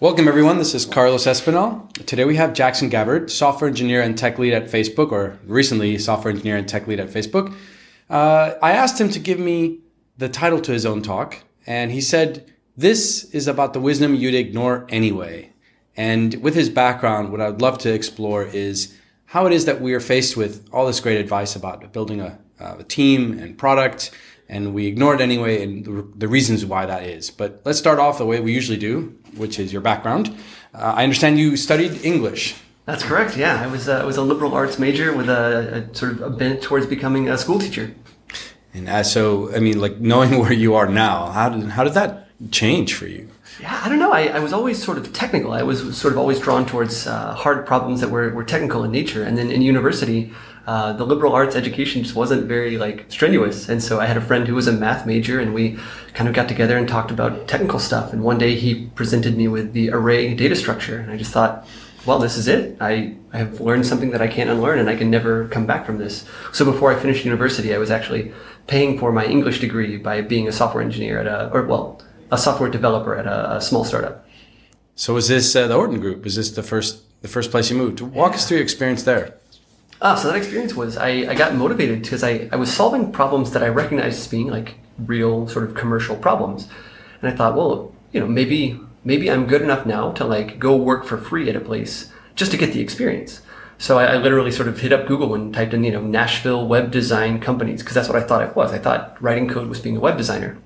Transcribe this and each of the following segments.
Welcome, everyone. This is Carlos Espinal. Today we have Jackson Gabbard, software engineer and tech lead at Facebook, or recently software engineer and tech lead at Facebook. Uh, I asked him to give me the title to his own talk, and he said, This is about the wisdom you'd ignore anyway. And with his background, what I'd love to explore is how it is that we are faced with all this great advice about building a, uh, a team and product and we ignore it anyway and the, the, reasons why that is. But let's start off the way we usually do, which is your background. Uh, I understand you studied English. That's correct. Yeah, I was uh, I was a liberal arts major with a, a, sort of a bent towards becoming a school teacher. And uh, so, I mean, like knowing where you are now, how did how did that change for you? Yeah, I don't know. I, I was always sort of technical. I was sort of always drawn towards uh, hard problems that were, were technical in nature. And then in university, uh, the liberal arts education just wasn't very like strenuous. And so I had a friend who was a math major, and we kind of got together and talked about technical stuff. And one day he presented me with the array data structure, and I just thought, well, this is it. I, I have learned something that I can't unlearn, and I can never come back from this. So before I finished university, I was actually paying for my English degree by being a software engineer at a, or well, a software developer at a, a small startup. So was this uh, the Horton Group? Was this the first the first place you moved? Walk yeah. us through your experience there. Ah, so that experience was I, I got motivated because I, I was solving problems that I recognized as being like real sort of commercial problems. And I thought, well, you know, maybe maybe I'm good enough now to like go work for free at a place just to get the experience. So I, I literally sort of hit up Google and typed in, you know, Nashville web design companies because that's what I thought it was. I thought writing code was being a web designer.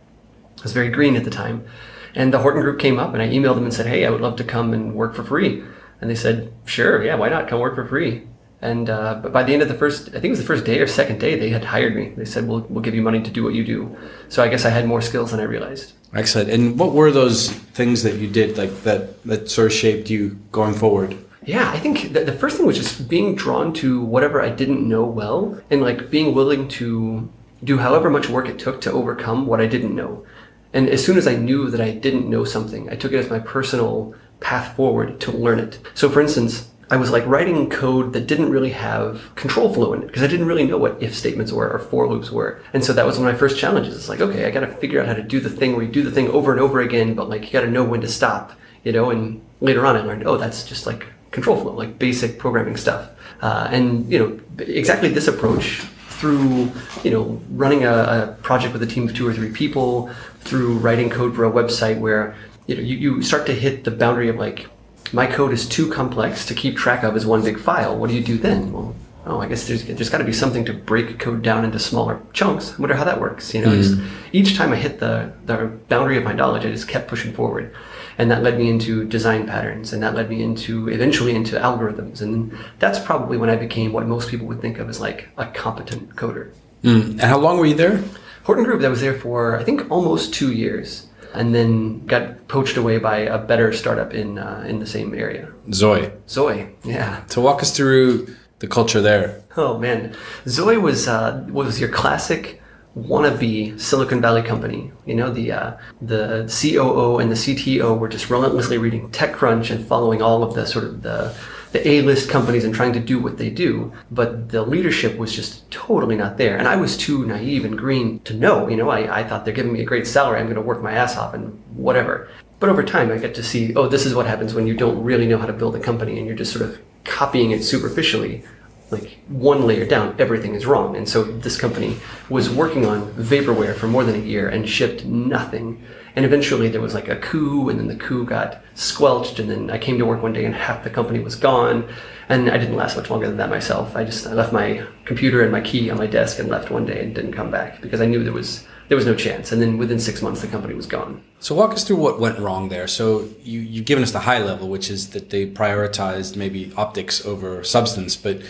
I was very green at the time. And the Horton Group came up and I emailed them and said, hey, I would love to come and work for free. And they said, sure, yeah, why not? Come work for free. And uh, but by the end of the first, I think it was the first day or second day, they had hired me. They said, we'll, we'll give you money to do what you do. So I guess I had more skills than I realized. Excellent. And what were those things that you did like that, that sort of shaped you going forward? Yeah, I think the, the first thing was just being drawn to whatever I didn't know well and like being willing to do however much work it took to overcome what I didn't know. And as soon as I knew that I didn't know something, I took it as my personal path forward to learn it. So for instance, I was like writing code that didn't really have control flow in it because I didn't really know what if statements were or for loops were. And so that was one of my first challenges. It's like, okay, I got to figure out how to do the thing where you do the thing over and over again, but like you got to know when to stop, you know? And later on I learned, oh, that's just like control flow, like basic programming stuff. Uh, and, you know, exactly this approach through you know running a, a, project with a team of two or three people through writing code for a website where you know you, you start to hit the boundary of like my code is too complex to keep track of as one big file. What do you do then? Well oh i guess there's, there's got to be something to break code down into smaller chunks. I wonder how that works you know? Mm-hmm. just, each time i hit the, the boundary of my knowledge i just kept pushing forward. And that led me into design patterns and that led me into eventually into algorithms. And that's probably when i became what most people would think of as like a competent coder. Mm. and how long were you there? Horton group that was there for i think almost two years and then got poached away by a better startup in uh, in the same area. Zoe. Zoe yeah. To walk us through the culture there. Oh man. Zoe was uh, was your classic wannabe Silicon Valley company. You know, the uh, the COO and the CTO were just relentlessly reading TechCrunch and following all of the sort of the the A-list companies and trying to do what they do, but the leadership was just totally not there. And I was too naive and green to know. You know, I, I thought they're giving me a great salary. I'm going to work my ass off and whatever. But over time, I get to see, oh, this is what happens when you don't really know how to build a company and you're just sort of copying it superficially like one layer down, everything is wrong. And so this company was working on vaporware for more than a year and shipped nothing. And eventually there was like a coup, and then the coup got squelched. And then I came to work one day, and half the company was gone. And I didn't last much longer than that myself. I just I left my computer and my key on my desk and left one day and didn't come back because I knew there was there was no chance. And then within six months, the company was gone. So walk us through what went wrong there. So you you've given us the high level, which is that they prioritized maybe optics over substance, but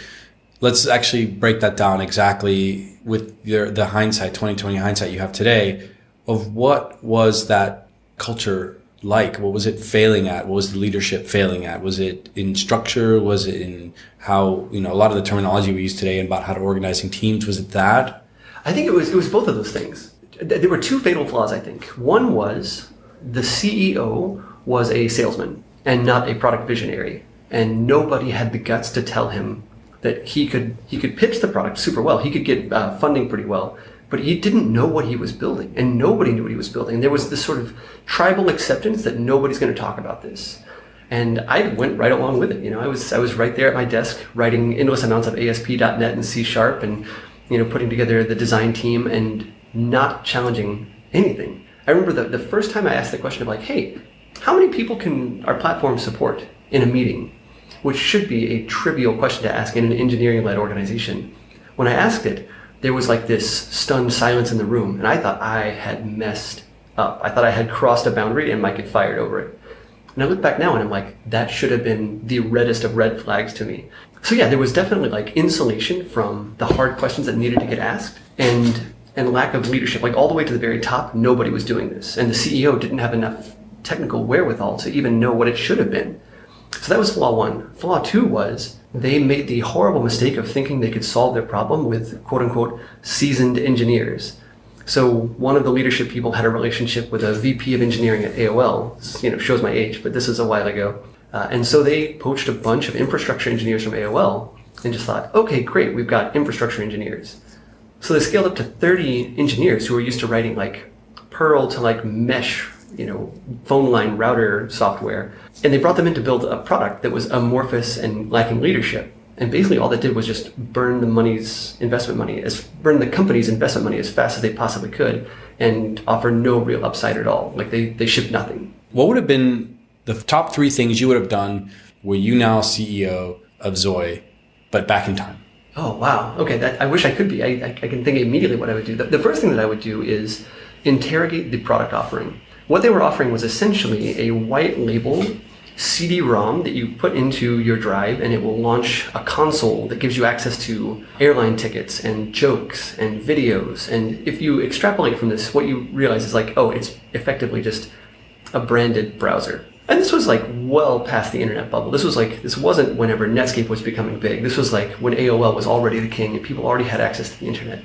let's actually break that down exactly with your, the hindsight 2020 hindsight you have today of what was that culture like? What was it failing at? What was the leadership failing at? Was it in structure? Was it in how you know a lot of the terminology we use today about how to organizing teams was it that? I think it was it was both of those things. There were two fatal flaws i think. One was the ceo was a salesman and not a product visionary and nobody had the guts to tell him that he could he could pitch the product super well. He could get uh, funding pretty well, but he didn't know what he was building, and nobody knew what he was building. And there was this sort of tribal acceptance that nobody's going to talk about this. And I went right along with it. You know, I was I was right there at my desk writing endless amounts of ASP.NET and C Sharp, and you know, putting together the design team and not challenging anything. I remember the, the first time I asked the question of like, hey, how many people can our platform support in a meeting? Which should be a trivial question to ask in an engineering led organization. When I asked it, there was like this stunned silence in the room, and I thought I had messed up. I thought I had crossed a boundary and Mike had fired over it. And I look back now and I'm like, that should have been the reddest of red flags to me. So yeah, there was definitely like insulation from the hard questions that needed to get asked and and lack of leadership. Like all the way to the very top, nobody was doing this. And the CEO didn't have enough technical wherewithal to even know what it should have been. So that was flaw one. Flaw two was they made the horrible mistake of thinking they could solve their problem with quote unquote seasoned engineers. So one of the leadership people had a relationship with a VP of engineering at AOL. You know, shows my age, but this is a while ago. Uh, and so they poached a bunch of infrastructure engineers from AOL and just thought, okay, great, we've got infrastructure engineers. So they scaled up to 30 engineers who were used to writing like Perl to like mesh, you know, phone line router software. And they brought them in to build a product that was amorphous and lacking leadership. And basically all that did was just burn the money's investment money, as burn the company's investment money as fast as they possibly could and offer no real upside at all. Like they, they shipped nothing. What would have been the top three things you would have done were you now CEO of Zoy, but back in time? Oh wow. Okay, that I wish I could be. I, I, I can think immediately what I would do. The, the first thing that I would do is interrogate the product offering. What they were offering was essentially a white label CD-ROM that you put into your drive and it will launch a console that gives you access to airline tickets and jokes and videos. And if you extrapolate from this, what you realize is like, oh, it's effectively just a branded browser. And this was like well past the internet bubble. This was like, this wasn't whenever Netscape was becoming big. This was like when AOL was already the king and people already had access to the internet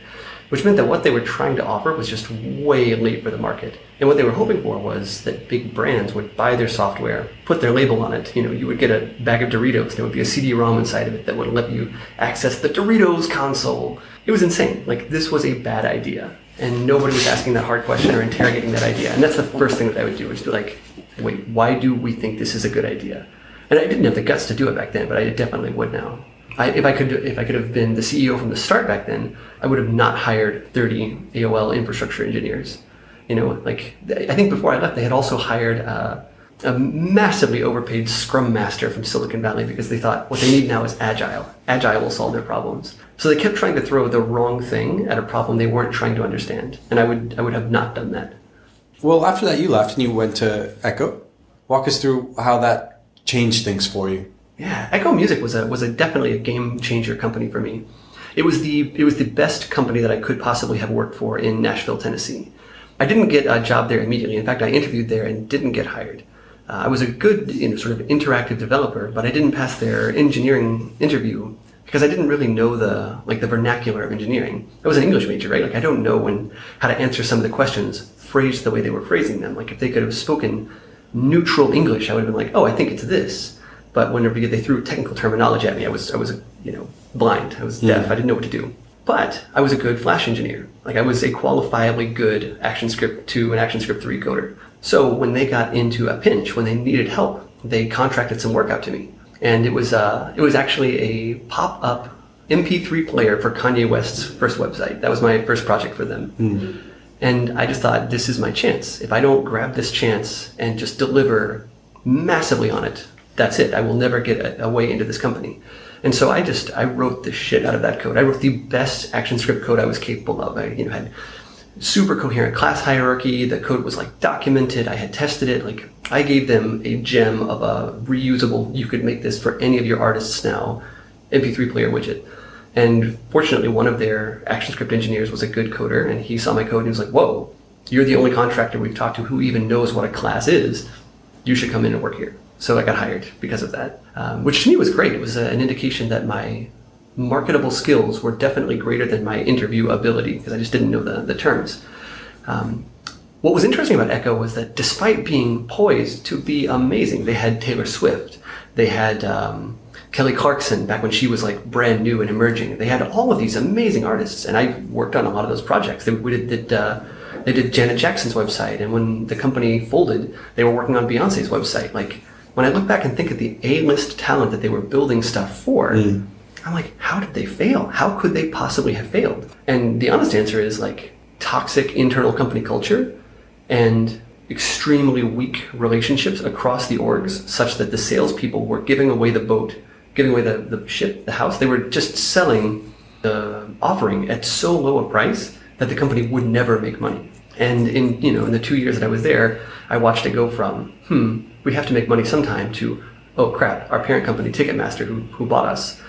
which meant that what they were trying to offer was just way late for the market. And what they were hoping for was that big brands would buy their software, put their label on it. You know, you would get a bag of Doritos, and there would be a CD-ROM inside of it that would let you access the Doritos console. It was insane. Like this was a bad idea. And nobody was asking that hard question or interrogating that idea. And that's the first thing that I would do, which is be like, wait, why do we think this is a good idea? And I didn't have the guts to do it back then, but I definitely would now. I, if I could, if I could have been the CEO from the start back then, I would have not hired 30 AOL infrastructure engineers. You know, like I think before I left, they had also hired uh, a massively overpaid Scrum Master from Silicon Valley because they thought what they need now is Agile. Agile will solve their problems. So they kept trying to throw the wrong thing at a problem they weren't trying to understand, and I would, I would have not done that. Well, after that, you left and you went to Echo. Walk us through how that changed things for you. Yeah, Echo Music was a was a definitely a game changer company for me. It was the it was the best company that I could possibly have worked for in Nashville, Tennessee. I didn't get a job there immediately. In fact, I interviewed there and didn't get hired. Uh, I was a good, you know, sort of interactive developer, but I didn't pass their engineering interview because I didn't really know the like the vernacular of engineering. I was an English major, right? Like I don't know when how to answer some of the questions phrased the way they were phrasing them. Like if they could have spoken neutral English, I would have been like, oh, I think it's this. But whenever they threw technical terminology at me, I was I was you know blind. I was deaf. I didn't know what to do. But I was a good Flash engineer. Like I was a qualifiably good ActionScript 2 and ActionScript 3 coder. So when they got into a pinch, when they needed help, they contracted some work out to me. And it was uh, it was actually a pop up MP3 player for Kanye West's first website. That was my first project for them. Mm. And I just thought, this is my chance. If I don't grab this chance and just deliver massively on it, that's it. I will never get a, a, way into this company. And so I just I wrote the shit out of that code. I wrote the best ActionScript code I was capable of. I you know had super coherent class hierarchy. The code was like documented. I had tested it. Like I gave them a gem of a reusable. You could make this for any of your artists now. MP3 player widget. And fortunately, one of their ActionScript engineers was a good coder, and he saw my code and he was like, "Whoa, you're the only contractor we've talked to who even knows what a class is. You should come in and work here." So I got hired because of that, um, which to me was great. It was an indication that my marketable skills were definitely greater than my interview ability because I just didn't know the, the terms. Um, what was interesting about Echo was that despite being poised to be amazing, they had Taylor Swift, they had um, Kelly Clarkson back when she was like brand new and emerging. They had all of these amazing artists, and I worked on a lot of those projects. They, did, did uh, they did Janet Jackson's website, and when the company folded, they were working on Beyonce's website. Like when I look back and think of the A-list talent that they were building stuff for, mm. I'm like, how did they fail? How could they possibly have failed? And the honest answer is like toxic internal company culture and extremely weak relationships across the orgs, such that the salespeople were giving away the boat, giving away the, the ship, the house. They were just selling the offering at so low a price that the company would never make money. And in you know in the two years that I was there, I watched it go from hmm we have to make money sometime to oh crap our parent company Ticketmaster who, who bought us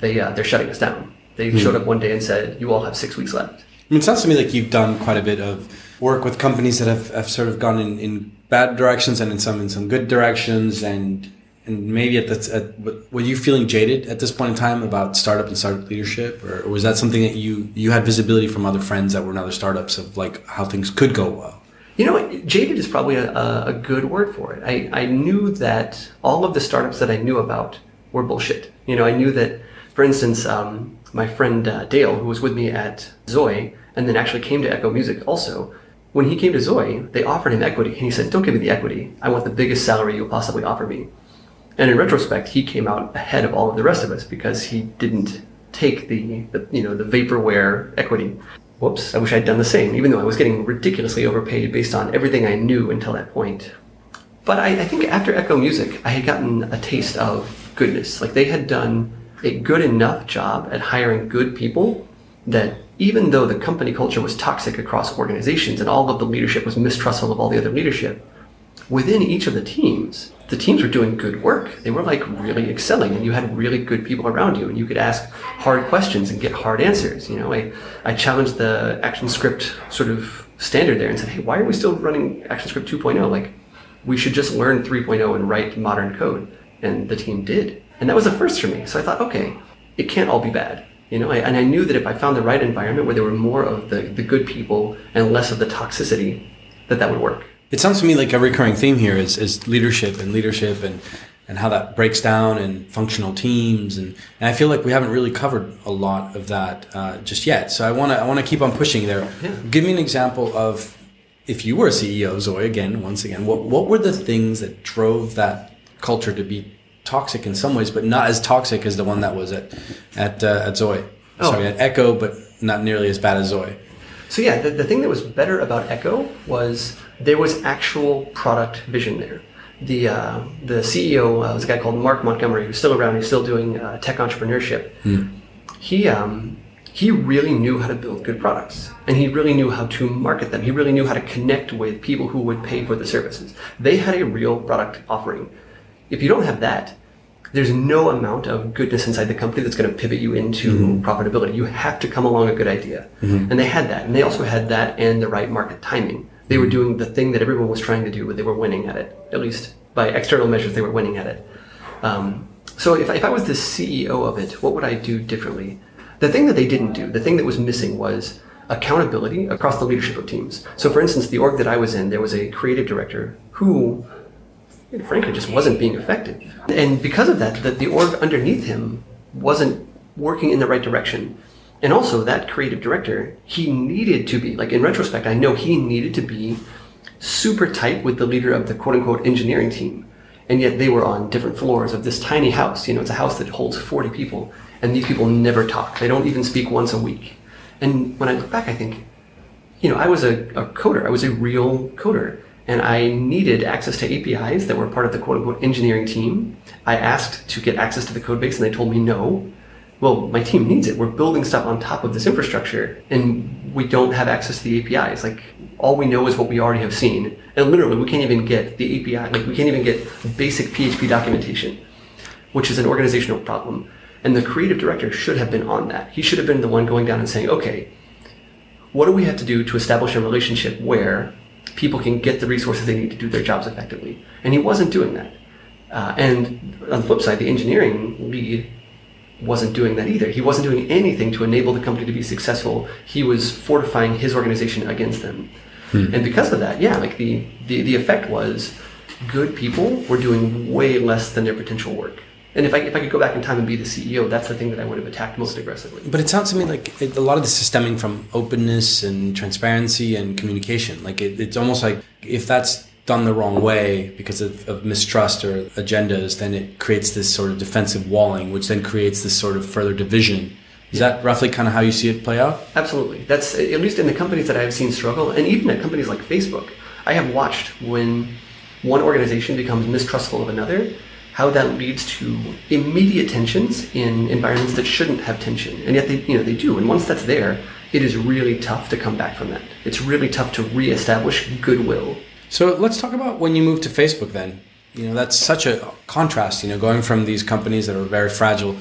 they uh, they're shutting us down. They hmm. showed up one day and said you all have six weeks left. I mean, it sounds to me like you've done quite a bit of work with companies that have, have sort of gone in, in bad directions and in some in some good directions and and maybe at the at, were you feeling jaded at this point in time about startup and startup leadership or, or was that something that you you had visibility from other friends that were in other startups of like how things could go well you know jaded is probably a, a good word for it. I, I knew that all of the startups that i knew about were bullshit. You know i knew that for instance um, my friend uh, dale who was with me at zoe and then actually came to echo music also when he came to zoe they offered him equity and he said don't give me the equity. I want the biggest salary you'll possibly offer me. And in retrospect, he came out ahead of all of the rest of us because he didn't take the, the you know the vaporware equity. Whoops! I wish I'd done the same, even though I was getting ridiculously overpaid based on everything I knew until that point. But I, I think after Echo Music, I had gotten a taste of goodness. Like they had done a good enough job at hiring good people that even though the company culture was toxic across organizations and all of the leadership was mistrustful of all the other leadership, within each of the teams, the teams were doing good work. They were like really excelling, and you had really good people around you, and you could ask hard questions and get hard answers. You know, I, I challenged the ActionScript sort of standard there and said, hey, why are we still running ActionScript 2.0? Like, we should just learn 3.0 and write modern code. And the team did. And that was a first for me. So I thought, okay, it can't all be bad. You know, I, and I knew that if I found the right environment where there were more of the, the good people and less of the toxicity, that that would work. It sounds to me like a recurring theme here is, is leadership and leadership and and how that breaks down and functional teams and, and I feel like we haven't really covered a lot of that uh, just yet. So I want to I want to keep on pushing there. Yeah. Give me an example of if you were CEO Zoe again once again what what were the things that drove that culture to be toxic in some ways but not as toxic as the one that was at at uh, at Zoe. Oh. Sorry, at Echo but not nearly as bad as Zoe. So yeah, the, the thing that was better about Echo was there was actual product vision there. The uh, the CEO uh, was a guy called Mark Montgomery, who's still around. He's still doing uh, tech entrepreneurship. Hmm. He um, he really knew how to build good products, and he really knew how to market them. He really knew how to connect with people who would pay for the services. They had a real product offering. If you don't have that, there's no amount of goodness inside the company that's going to pivot you into mm-hmm. profitability. You have to come along a good idea. Mm-hmm. And they had that. And they also had that and the right market timing. They were mm-hmm. doing the thing that everyone was trying to do, but they were winning at it. At least by external measures, they were winning at it. Um, so if, if I was the CEO of it, what would I do differently? The thing that they didn't do, the thing that was missing was accountability across the leadership of teams. So for instance, the org that I was in, there was a creative director who frankly just wasn't being effective. And because of that, the, the org underneath him wasn't working in the right direction. And also that creative director, he needed to be, like in retrospect, I know he needed to be super tight with the leader of the quote unquote engineering team. And yet they were on different floors of this tiny house. You know, it's a house that holds 40 people. And these people never talk. They don't even speak once a week. And when I look back, I think, you know, I was a, a coder. I was a real coder and I needed access to APIs that were part of the quote unquote engineering team. I asked to get access to the code base and they told me no. Well, my team needs it. We're building stuff on top of this infrastructure and we don't have access to the APIs. Like all we know is what we already have seen. And literally we can't even get the API, like we can't even get basic PHP documentation, which is an organizational problem. And the creative director should have been on that. He should have been the one going down and saying, okay, what do we have to do to establish a relationship where people can get the resources they need to do their jobs effectively. And he wasn't doing that. Uh, and on the flip side, the engineering lead wasn't doing that either. He wasn't doing anything to enable the company to be successful. He was fortifying his organization against them. Hmm. And because of that, yeah, like the, the, the effect was good people were doing way less than their potential work. And if I, if I could go back in time and be the CEO, that's the thing that I would have attacked most aggressively. But it sounds to me like it, a lot of this is stemming from openness and transparency and communication. Like it, it's almost like if that's done the wrong way because of, of, mistrust or agendas, then it creates this sort of defensive walling, which then creates this sort of further division. Is that roughly kind of how you see it play out? Absolutely. That's at least in the companies that I've seen struggle, and even at companies like Facebook. I have watched when one organization becomes mistrustful of another, how that leads to immediate tensions in environments that shouldn't have tension, and yet they, you know, they do. And once that's there, it is really tough to come back from that. It's really tough to reestablish goodwill so let's talk about when you moved to Facebook then. You know, that's such a contrast, you know, going from these companies that are very fragile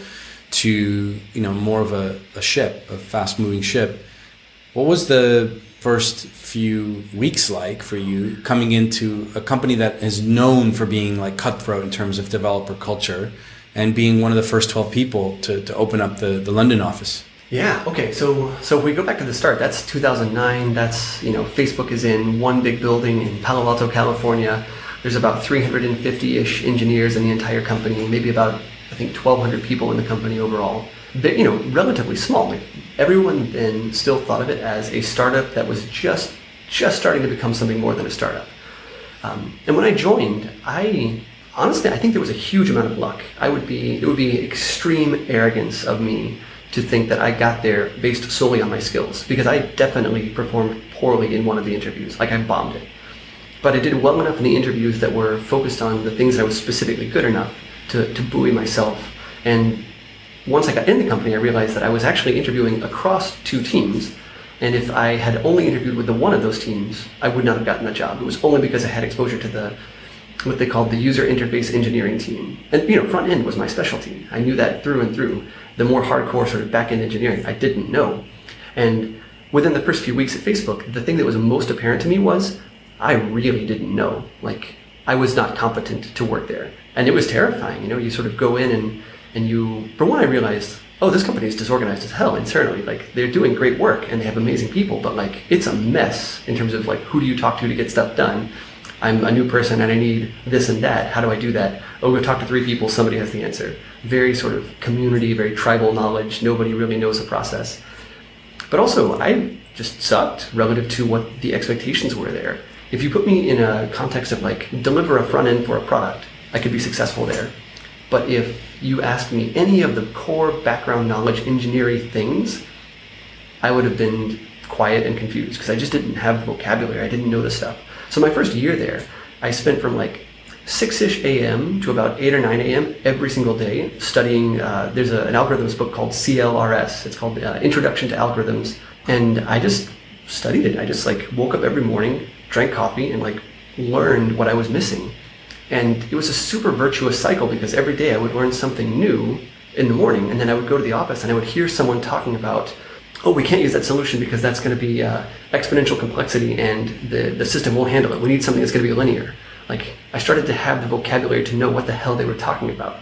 to, you know, more of a, a ship, a fast moving ship. What was the first few weeks like for you coming into a company that is known for being like cutthroat in terms of developer culture and being one of the first 12 people to, to open up the, the London office? Yeah. Okay. So so if we go back to the start, that's 2009. That's you know Facebook is in one big building in Palo Alto, California. There's about 350-ish engineers in the entire company. Maybe about I think 1,200 people in the company overall. But, you know, relatively small. Like everyone then still thought of it as a startup that was just just starting to become something more than a startup. Um, and when I joined, I honestly I think there was a huge amount of luck. I would be it would be extreme arrogance of me to think that I got there based solely on my skills because I definitely performed poorly in one of the interviews. Like I bombed it. But I did well enough in the interviews that were focused on the things I was specifically good enough to, to buoy myself. And once I got in the company, I realized that I was actually interviewing across two teams. And if I had only interviewed with the one of those teams, I would not have gotten the job. It was only because I had exposure to the what they called the user interface engineering team. And you know, front end was my specialty. I knew that through and through. The more hardcore sort of back end engineering, I didn't know. And within the first few weeks at Facebook, the thing that was most apparent to me was I really didn't know. Like I was not competent to work there. And it was terrifying. You know, you sort of go in and, and you for one I realized, oh, this company is disorganized as hell internally. Like they're doing great work and they have amazing people, but like it's a mess in terms of like who do you talk to to get stuff done I'm a new person and I need this and that. How do I do that? Oh, go talk to three people, somebody has the answer. Very sort of community, very tribal knowledge. Nobody really knows the process. But also, I just sucked relative to what the expectations were there. If you put me in a context of like deliver a front end for a product, I could be successful there. But if you asked me any of the core background knowledge engineering things, I would have been quiet and confused because I just didn't have the vocabulary. I didn't know the stuff. So my first year there, I spent from like 6-ish a.m. to about 8 or 9 a.m. every single day studying. Uh, there's a, an algorithms book called CLRS. It's called uh, Introduction to Algorithms. And I just studied it. I just like woke up every morning, drank coffee, and like learned what I was missing. And it was a super virtuous cycle because every day I would learn something new in the morning, and then I would go to the office and I would hear someone talking about oh, we can't use that solution because that's going to be uh, exponential complexity and the, the system won't handle it. We need something that's going to be linear. Like, I started to have the vocabulary to know what the hell they were talking about.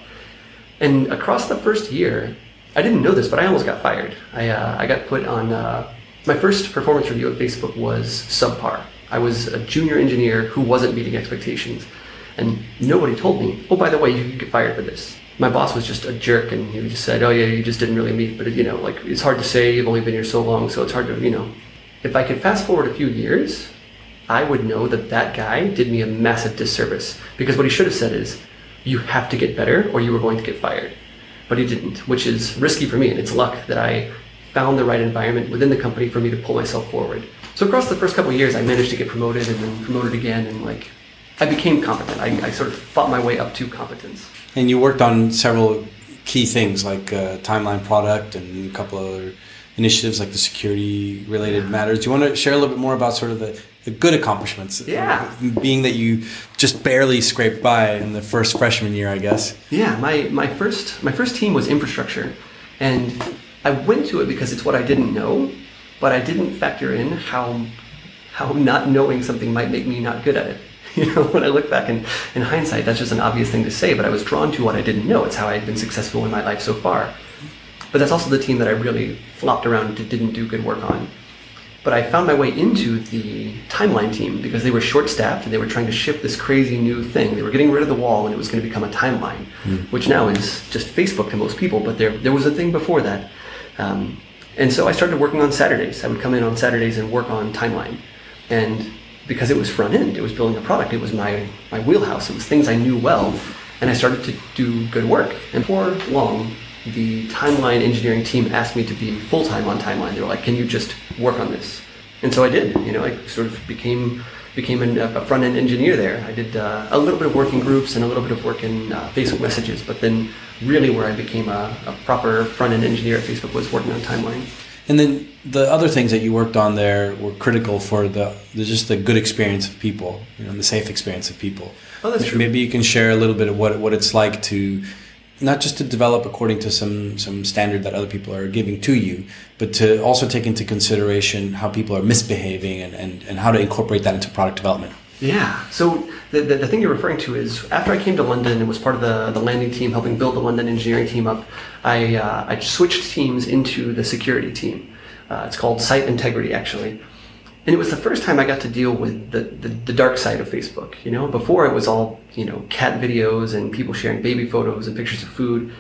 And across the first year, I didn't know this, but I almost got fired. I, uh, I got put on, uh, my first performance review at Facebook was subpar. I was a junior engineer who wasn't meeting expectations. And nobody told me, oh, by the way, you could get fired for this my boss was just a jerk and he just said, oh yeah, you just didn't really meet. But you know, like it's hard to say. You've only been here so long, so it's hard to you know. If I could fast forward a few years, I would know that that guy did me a massive disservice because what he should have said is, you have to get better or you were going to get fired. But he didn't, which is risky for me, and it's luck that I found the right environment within the company for me to pull myself forward. So across the first couple years, I managed to get promoted and then promoted again, and like I became competent. I, I sort of fought my way up to competence. And you worked on several key things like uh, timeline product and a couple other initiatives like the security related matters. Do you want to share a little bit more about sort of the, the good accomplishments? Yeah. Being that you just barely scraped by in the first freshman year, I guess. Yeah, my, my first my first team was infrastructure. And I went to it because it's what I didn't know, but I didn't factor in how how not knowing something might make me not good at it. You know, when I look back in, in hindsight, that's just an obvious thing to say, but I was drawn to what I didn't know. It's how I had been successful in my life so far. But that's also the team that I really flopped around and didn't do good work on. But I found my way into the timeline team because they were short staffed and they were trying to ship this crazy new thing. They were getting rid of the wall and it was going to become a timeline, mm. which now is just Facebook to most people, but there, there was a thing before that. Um, and so I started working on Saturdays. I would come in on Saturdays and work on timeline. And because it was front end, it was building a product, it was my, my wheelhouse, it was things I knew well. And I started to do good work. And for long, the timeline engineering team asked me to be full time on timeline. They were like, "Can you just work on this?" And so I did. You know, I sort of became became a front end engineer there. I did uh, a little bit of work in groups and a little bit of work in uh, Facebook messages, but then really where I became a, a proper front end engineer at Facebook was working on timeline. And then the other things that you worked on there were critical for the, the just the good experience of people, you know, the safe experience of people. Oh, that's true. Maybe you can share a little bit of what what it's like to not just to develop according to some some standard that other people are giving to you, but to also take into consideration how people are misbehaving and, and, and how to incorporate that into product development. Yeah. So the, the, the, thing you're referring to is after I came to London and was part of the, the landing team helping build the London engineering team up, I, uh, I switched teams into the security team. Uh, it's called Site Integrity, actually. And it was the first time I got to deal with the, the, the, dark side of Facebook. You know, before it was all, you know, cat videos and people sharing baby photos and pictures of food.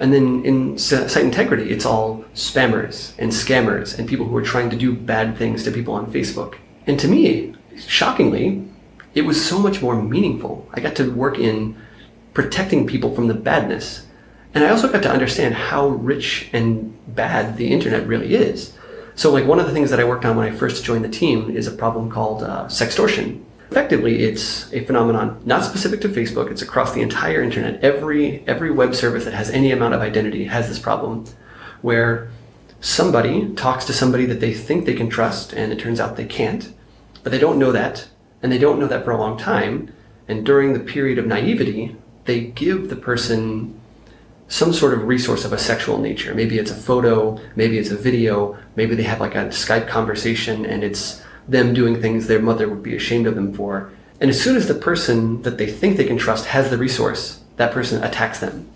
And then in site integrity, it's all spammers and scammers and people who are trying to do bad things to people on Facebook. And to me, shockingly, it was so much more meaningful. I got to work in protecting people from the badness. And I also got to understand how rich and bad the internet really is. So, like one of the things that I worked on when I first joined the team is a problem called uh, sextortion. Effectively, it's a phenomenon not specific to Facebook. It's across the entire internet. Every every web service that has any amount of identity has this problem, where somebody talks to somebody that they think they can trust, and it turns out they can't, but they don't know that, and they don't know that for a long time. And during the period of naivety, they give the person some sort of resource of a sexual nature. Maybe it's a photo, maybe it's a video, maybe they have like a Skype conversation and it's them doing things their mother would be ashamed of them for. And as soon as the person that they think they can trust has the resource, that person attacks them.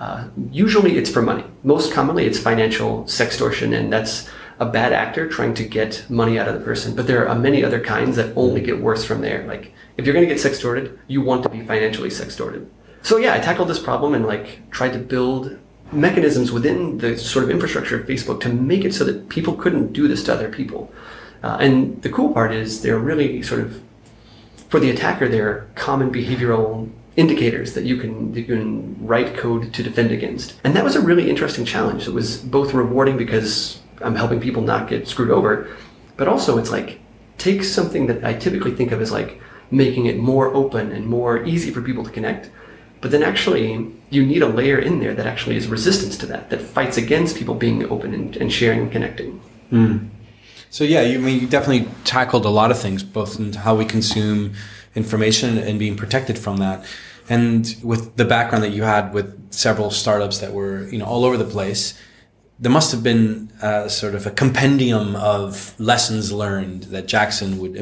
Uh, usually it's for money. Most commonly it's financial sextortion, and that's a bad actor trying to get money out of the person. But there are many other kinds that only get worse from there. Like if you're going to get sextorted, you want to be financially sextorted so yeah, I tackled this problem and like tried to build mechanisms within the sort of infrastructure of Facebook to make it so that people couldn't do this to other people. Uh, and the cool part is they're really sort of for the attacker they're common behavioral indicators that you can you can write code to defend against. And that was a really interesting challenge. It was both rewarding because I'm helping people not get screwed over, but also it's like take something that I typically think of as like making it more open and more easy for people to connect but then actually, you need a layer in there that actually is resistance to that, that fights against people being open and, and sharing and connecting. Mm. So yeah, you I mean you definitely tackled a lot of things, both in how we consume information and being protected from that. And with the background that you had with several startups that were you know all over the place, there must have been a, sort of a compendium of lessons learned that Jackson would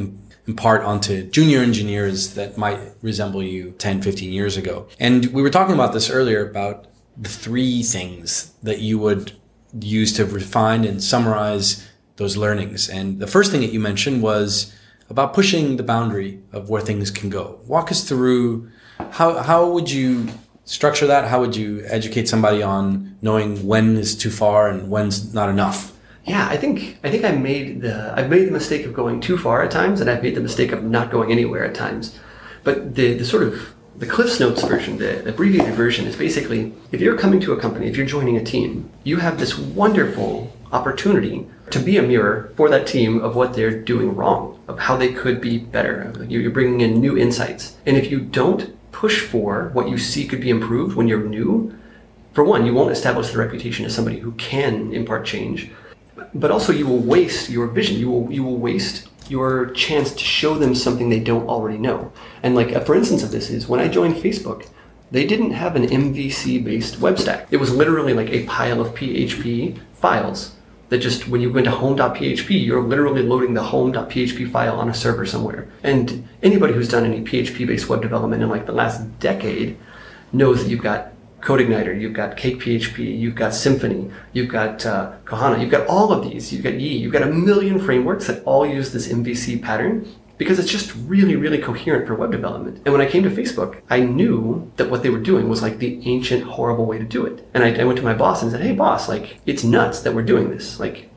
impart onto junior engineers that might resemble you 10, 15 years ago. And we were talking about this earlier about the three things that you would use to refine and summarize those learnings. And the first thing that you mentioned was about pushing the boundary of where things can go. Walk us through how, how would you structure that? How would you educate somebody on knowing when is too far and when's not enough? yeah, I think I think I made the I've made the mistake of going too far at times, and I've made the mistake of not going anywhere at times. But the the sort of the Cliff's Notes version, the abbreviated version, is basically if you're coming to a company, if you're joining a team, you have this wonderful opportunity to be a mirror for that team of what they're doing wrong, of how they could be better. You're bringing in new insights, and if you don't push for what you see could be improved when you're new, for one, you won't establish the reputation as somebody who can impart change but also you will waste your vision. You will you will waste your chance to show them something they don't already know. And like for instance of this is when I joined Facebook, they didn't have an MVC based web stack. It was literally like a pile of PHP files that just when you go into home.php, you're literally loading the home.php file on a server somewhere. And anybody who's done any PHP based web development in like the last decade knows that you've got CodeIgniter, you've got Cake PHP, you've got Symfony, you've got uh, you've got all of these, you've got Yii, you've got a million frameworks that all use this MVC pattern because it's just really, really coherent for web development. And when I came to Facebook, I knew that what they were doing was like the ancient, horrible way to do it. And I, I went to my boss and said, hey, boss, like, it's nuts that we're doing this. Like,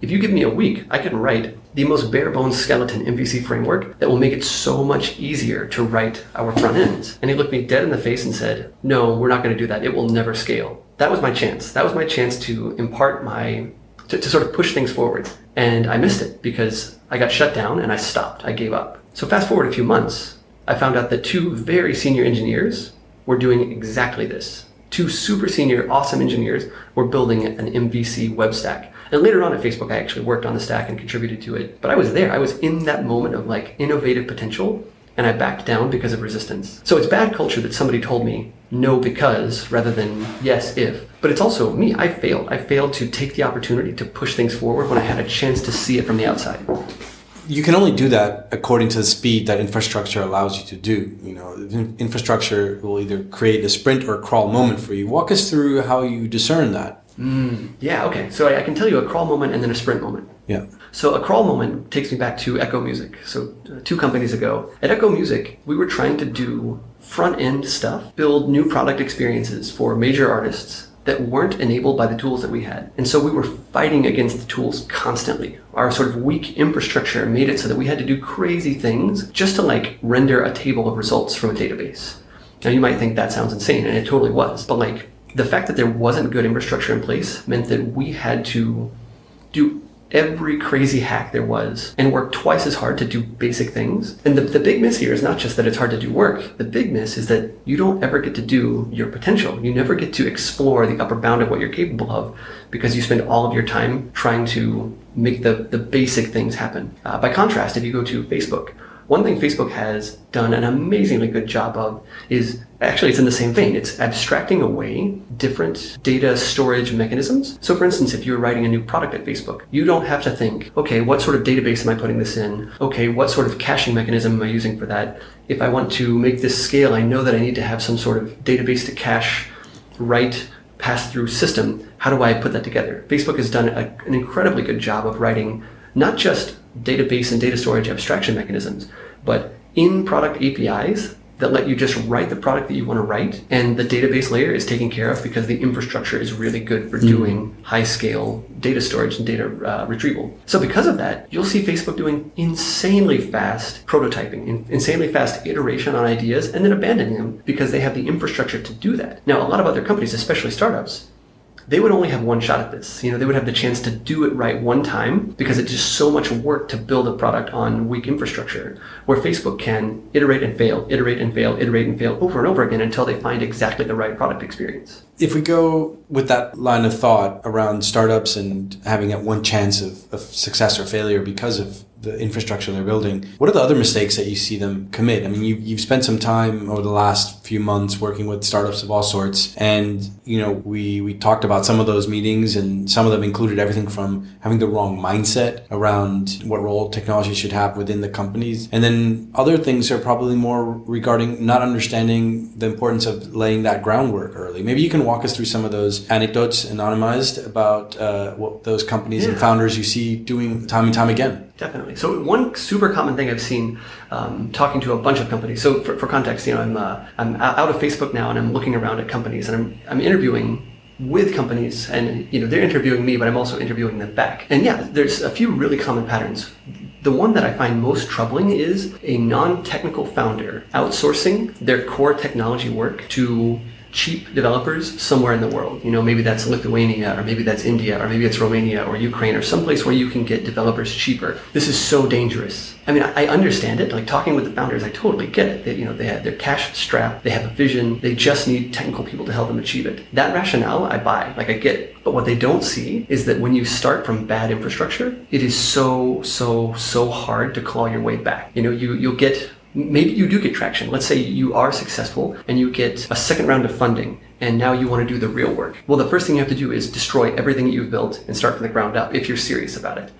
if you give me a week, I can write the most bare bones skeleton MVC framework that will make it so much easier to write our front ends. And he looked me dead in the face and said, No, we're not going to do that. It will never scale. That was my chance. That was my chance to impart my, to, to sort of push things forward. And I missed it because I got shut down and I stopped. I gave up. So fast forward a few months, I found out that two very senior engineers were doing exactly this. Two super senior, awesome engineers were building an MVC web stack and later on at Facebook, I actually worked on the stack and contributed to it. But I was there. I was in that moment of like innovative potential and I backed down because of resistance. So it's bad culture that somebody told me no because rather than yes if. But it's also me. I failed. I failed to take the opportunity to push things forward when I had a chance to see it from the outside. You can only do that according to the speed that infrastructure allows you to do. You know, infrastructure will either create a sprint or a crawl moment for you. Walk us through how you discern that. Mm, yeah, okay. So I, I, can tell you a crawl moment and then a sprint moment. Yeah. So a crawl moment takes me back to Echo Music. So uh, two companies ago, at Echo Music, we were trying to do front end stuff, build new product experiences for major artists that weren't enabled by the tools that we had. And so we were fighting against the tools constantly. Our sort of weak infrastructure made it so that we had to do crazy things just to like render a table of results from a database. Now you might think that sounds insane, and it totally was. But like the fact that there wasn't good infrastructure in place meant that we had to do every crazy hack there was and work twice as hard to do basic things. And the, the big miss here is not just that it's hard to do work. The big miss is that you don't ever get to do your potential. You never get to explore the upper bound of what you're capable of because you spend all of your time trying to make the, the basic things happen. Uh, by contrast, if you go to Facebook, one thing Facebook has done an amazingly good job of is actually it's in the same vein. It's abstracting away different data storage mechanisms. So for instance, if you're writing a new product at Facebook, you don't have to think, okay, what sort of database am I putting this in? Okay, what sort of caching mechanism am I using for that? If I want to make this scale, I know that I need to have some sort of database to cache write pass through system. How do I put that together? Facebook has done a, an incredibly good job of writing not just database and data storage abstraction mechanisms, but in product APIs that let you just write the product that you want to write. And the database layer is taken care of because the infrastructure is really good for mm-hmm. doing high scale data storage and data uh, retrieval. So, because of that, you'll see Facebook doing insanely fast prototyping, insanely fast iteration on ideas, and then abandoning them because they have the infrastructure to do that. Now, a lot of other companies, especially startups, they would only have one shot at this. You know, they would have the chance to do it right one time because it's just so much work to build a product on weak infrastructure. Where Facebook can iterate and fail, iterate and fail, iterate and fail over and over again until they find exactly the right product experience. If we go with that line of thought around startups and having that one chance of, of success or failure because of the infrastructure they're building. What are the other mistakes that you see them commit? I mean, you, you've spent some time over the last few months working with startups of all sorts, and you know, we we talked about some of those meetings, and some of them included everything from having the wrong mindset around what role technology should have within the companies, and then other things are probably more regarding not understanding the importance of laying that groundwork early. Maybe you can walk us through some of those anecdotes, anonymized, about uh, what those companies yeah. and founders you see doing time and time again. Definitely. So one super common thing I've seen um, talking to a bunch of companies. So for, for context, you know, I'm uh, I'm out of Facebook now, and I'm looking around at companies, and I'm I'm interviewing with companies, and you know, they're interviewing me, but I'm also interviewing them back. And yeah, there's a few really common patterns. The one that I find most troubling is a non-technical founder outsourcing their core technology work to cheap developers somewhere in the world. You know, maybe that's Lithuania, or maybe that's India, or maybe it's Romania or Ukraine, or someplace where you can get developers cheaper. This is so dangerous. I mean, I understand it. Like talking with the founders, I totally get it. That you know, they have their cash strapped, they have a vision, they just need technical people to help them achieve it. That rationale, I buy. Like I get it. But what they don't see is that when you start from bad infrastructure, it is so, so, so hard to claw your way back. You know, you you'll get maybe you do get traction. Let's say you are successful and you get a second round of funding and now you want to do the real work. Well, the first thing you have to do is destroy everything that you've built and start from the ground up if you're serious about it.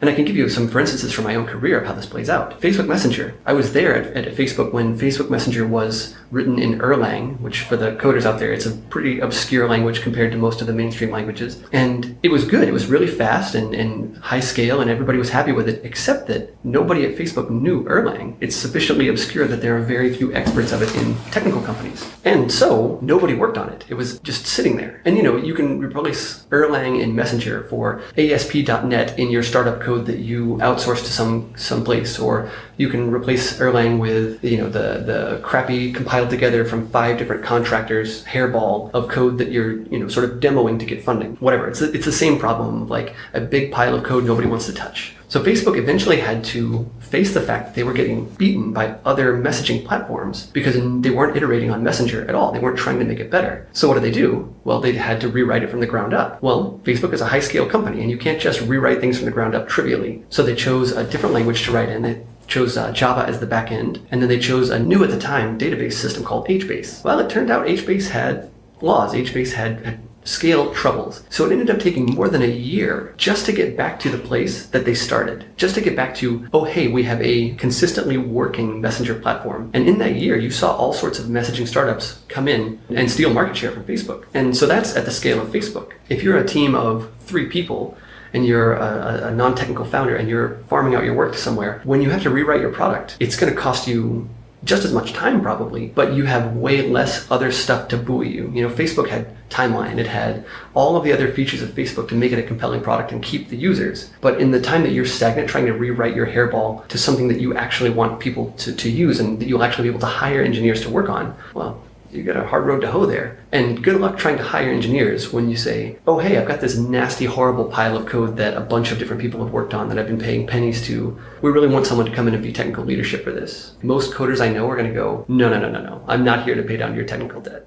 And I can give you some for instances from my own career of how this plays out. Facebook Messenger. I was there at, at Facebook when Facebook Messenger was written in Erlang, which for the coders out there, it's a pretty obscure language compared to most of the mainstream languages. And it was good. It was really fast and, and high scale, and everybody was happy with it, except that nobody at Facebook knew Erlang. It's sufficiently obscure that there are very few experts of it in technical companies. And so nobody worked on it. It was just sitting there. And you know, you can replace Erlang in Messenger for ASP.NET in your startup code that you outsource to some some place, or you can replace Erlang with you know the the crappy compiled together from five different contractors hairball of code that you're you know sort of demoing to get funding. Whatever. It's it's the same problem like a big pile of code nobody wants to touch. So Facebook eventually had to face the fact that they were getting beaten by other messaging platforms because they weren't iterating on Messenger at all. They weren't trying to make it better. So what did they do? Well, they had to rewrite it from the ground up. Well, Facebook is a high scale company and you can't just rewrite things from the ground up trivially. So they chose a different language to write in. They chose uh, Java as the backend, and then they chose a new at the time database system called HBase. Well, it turned out HBase had laws. HBase had, had scale troubles. So it ended up taking more than a year just to get back to the place that they started. Just to get back to, oh, hey, we have a consistently working messenger platform. And in that year, you saw all sorts of messaging startups come in and steal market share from Facebook. And so that's at the scale of Facebook. If you're a team of three people, and you're a, a non-technical founder and you're farming out your work to somewhere, when you have to rewrite your product, it's going to cost you just as much time probably, but you have way less other stuff to buoy you. You know, Facebook had timeline, it had all of the other features of Facebook to make it a compelling product and keep the users. But in the time that you're stagnant trying to rewrite your hairball to something that you actually want people to, to use and that you'll actually be able to hire engineers to work on, well, you got a hard road to hoe there. And good luck trying to hire engineers when you say, oh, hey, I've got this nasty, horrible pile of code that a bunch of different people have worked on that I've been paying pennies to. We really want someone to come in and be technical leadership for this. Most coders I know are going to go, no, no, no, no, no. I'm not here to pay down your technical debt.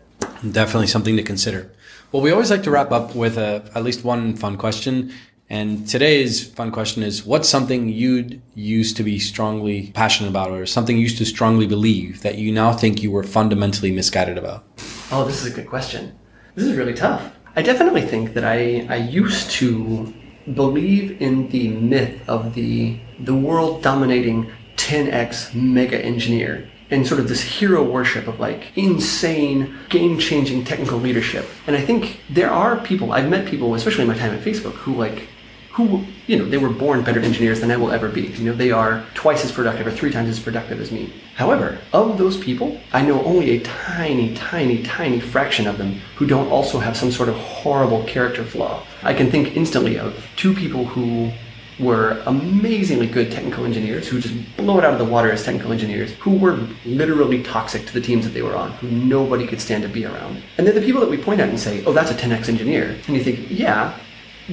Definitely something to consider. Well, we always like to wrap up with a, at least one fun question. And today's fun question is what's something you'd used to be strongly passionate about or something you used to strongly believe that you now think you were fundamentally misguided about? Oh, this is a good question. This is really tough. I definitely think that I, I used to believe in the myth of the the world dominating 10x mega engineer and sort of this hero worship of like insane, game changing technical leadership. And I think there are people, I've met people, especially in my time at Facebook, who like who, you know, they were born better engineers than I will ever be. You know, they are twice as productive or three times as productive as me. However, of those people, I know only a tiny, tiny, tiny fraction of them who don't also have some sort of horrible character flaw. I can think instantly of two people who were amazingly good technical engineers who just blow it out of the water as technical engineers who were literally toxic to the teams that they were on, who nobody could stand to be around. And they're the people that we point at and say, oh, that's a 10x engineer. And you think, yeah,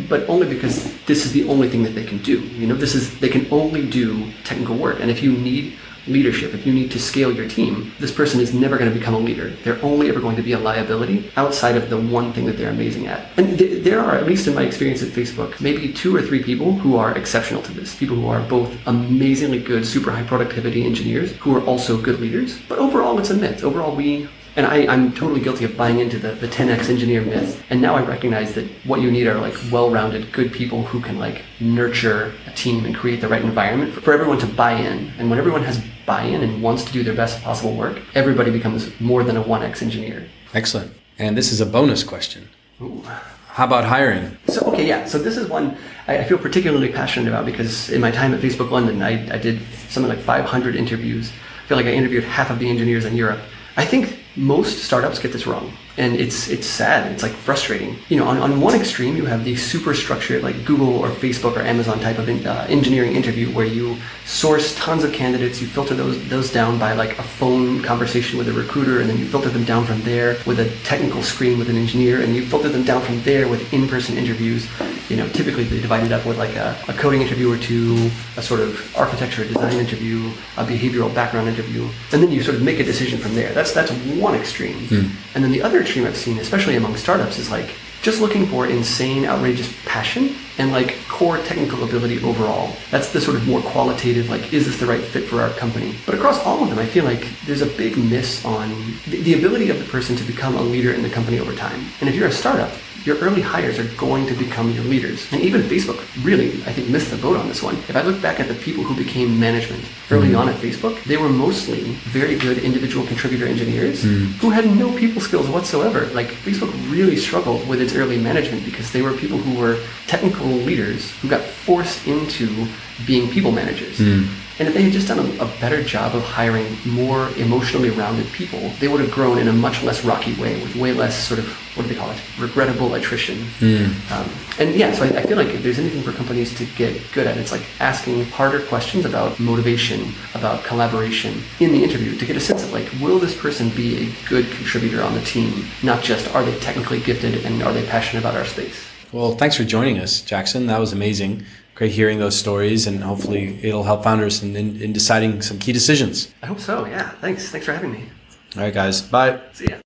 but only because this is the only thing that they can do. You know, this is they can only do technical work. And if you need leadership, if you need to scale your team, this person is never going to become a leader. They're only ever going to be a liability outside of the one thing that they're amazing at. And th- there are, at least in my experience at Facebook, maybe two or three people who are exceptional to this. People who are both amazingly good, super high productivity engineers who are also good leaders. But overall, it's a myth. Overall, we and I, I'm totally guilty of buying into the, the 10x engineer myth. And now I recognize that what you need are like well-rounded, good people who can like nurture a team and create the right environment for, for everyone to buy in. And when everyone has buy-in and wants to do their best possible work, everybody becomes more than a 1x engineer. Excellent. And this is a bonus question. Ooh. How about hiring? So, okay, yeah. So this is one I, I, feel particularly passionate about because in my time at Facebook London, I, I did something like 500 interviews. I feel like I interviewed half of the engineers in Europe. I think most startups get this wrong. And it's it's sad. It's like frustrating. You know on, on one extreme you have the super structured like google or facebook or amazon type of in, uh, engineering interview where you source tons of candidates you filter those those down by like a phone conversation with a recruiter and then you filter them down from there with a technical screen with an engineer and you filter them down from there with in-person interviews. You know typically they divide it up with like a, a coding interview or two a sort of architecture design interview a behavioral background interview and then you sort of make a decision from there. That's that's one extreme mm. and then the other extreme I've seen, especially among startups, is like just looking for insane, outrageous passion and like core technical ability overall. That's the sort of more qualitative, like, is this the right fit for our company? But across all of them, I feel like there's a big miss on the, the ability of the person to become a leader in the company over time. And if you're a startup, your early hires are going to become your leaders. And even Facebook really, I think, missed the boat on this one. If I look back at the people who became management early mm-hmm. on at Facebook, they were mostly very good individual contributor engineers mm-hmm. who had no people skills whatsoever. Like Facebook really struggled with its early management because they were people who were technical leaders who got forced into being people managers. Mm-hmm. And if they had just done a, a, better job of hiring more emotionally rounded people, they would have grown in a much less rocky way with way less sort of, what do they call it, regrettable attrition. Mm. Um, and yeah, so I, I, feel like if there's anything for companies to get good at, it's like asking harder questions about motivation, about collaboration in the interview to get a sense of like, will this person be a good contributor on the team? Not just are they technically gifted and are they passionate about our space? Well, thanks for joining us, Jackson. That was amazing great hearing those stories and hopefully it'll help founders in, in, in, deciding some key decisions. I hope so. Yeah. Thanks. Thanks for having me. All right, guys. Bye. See ya.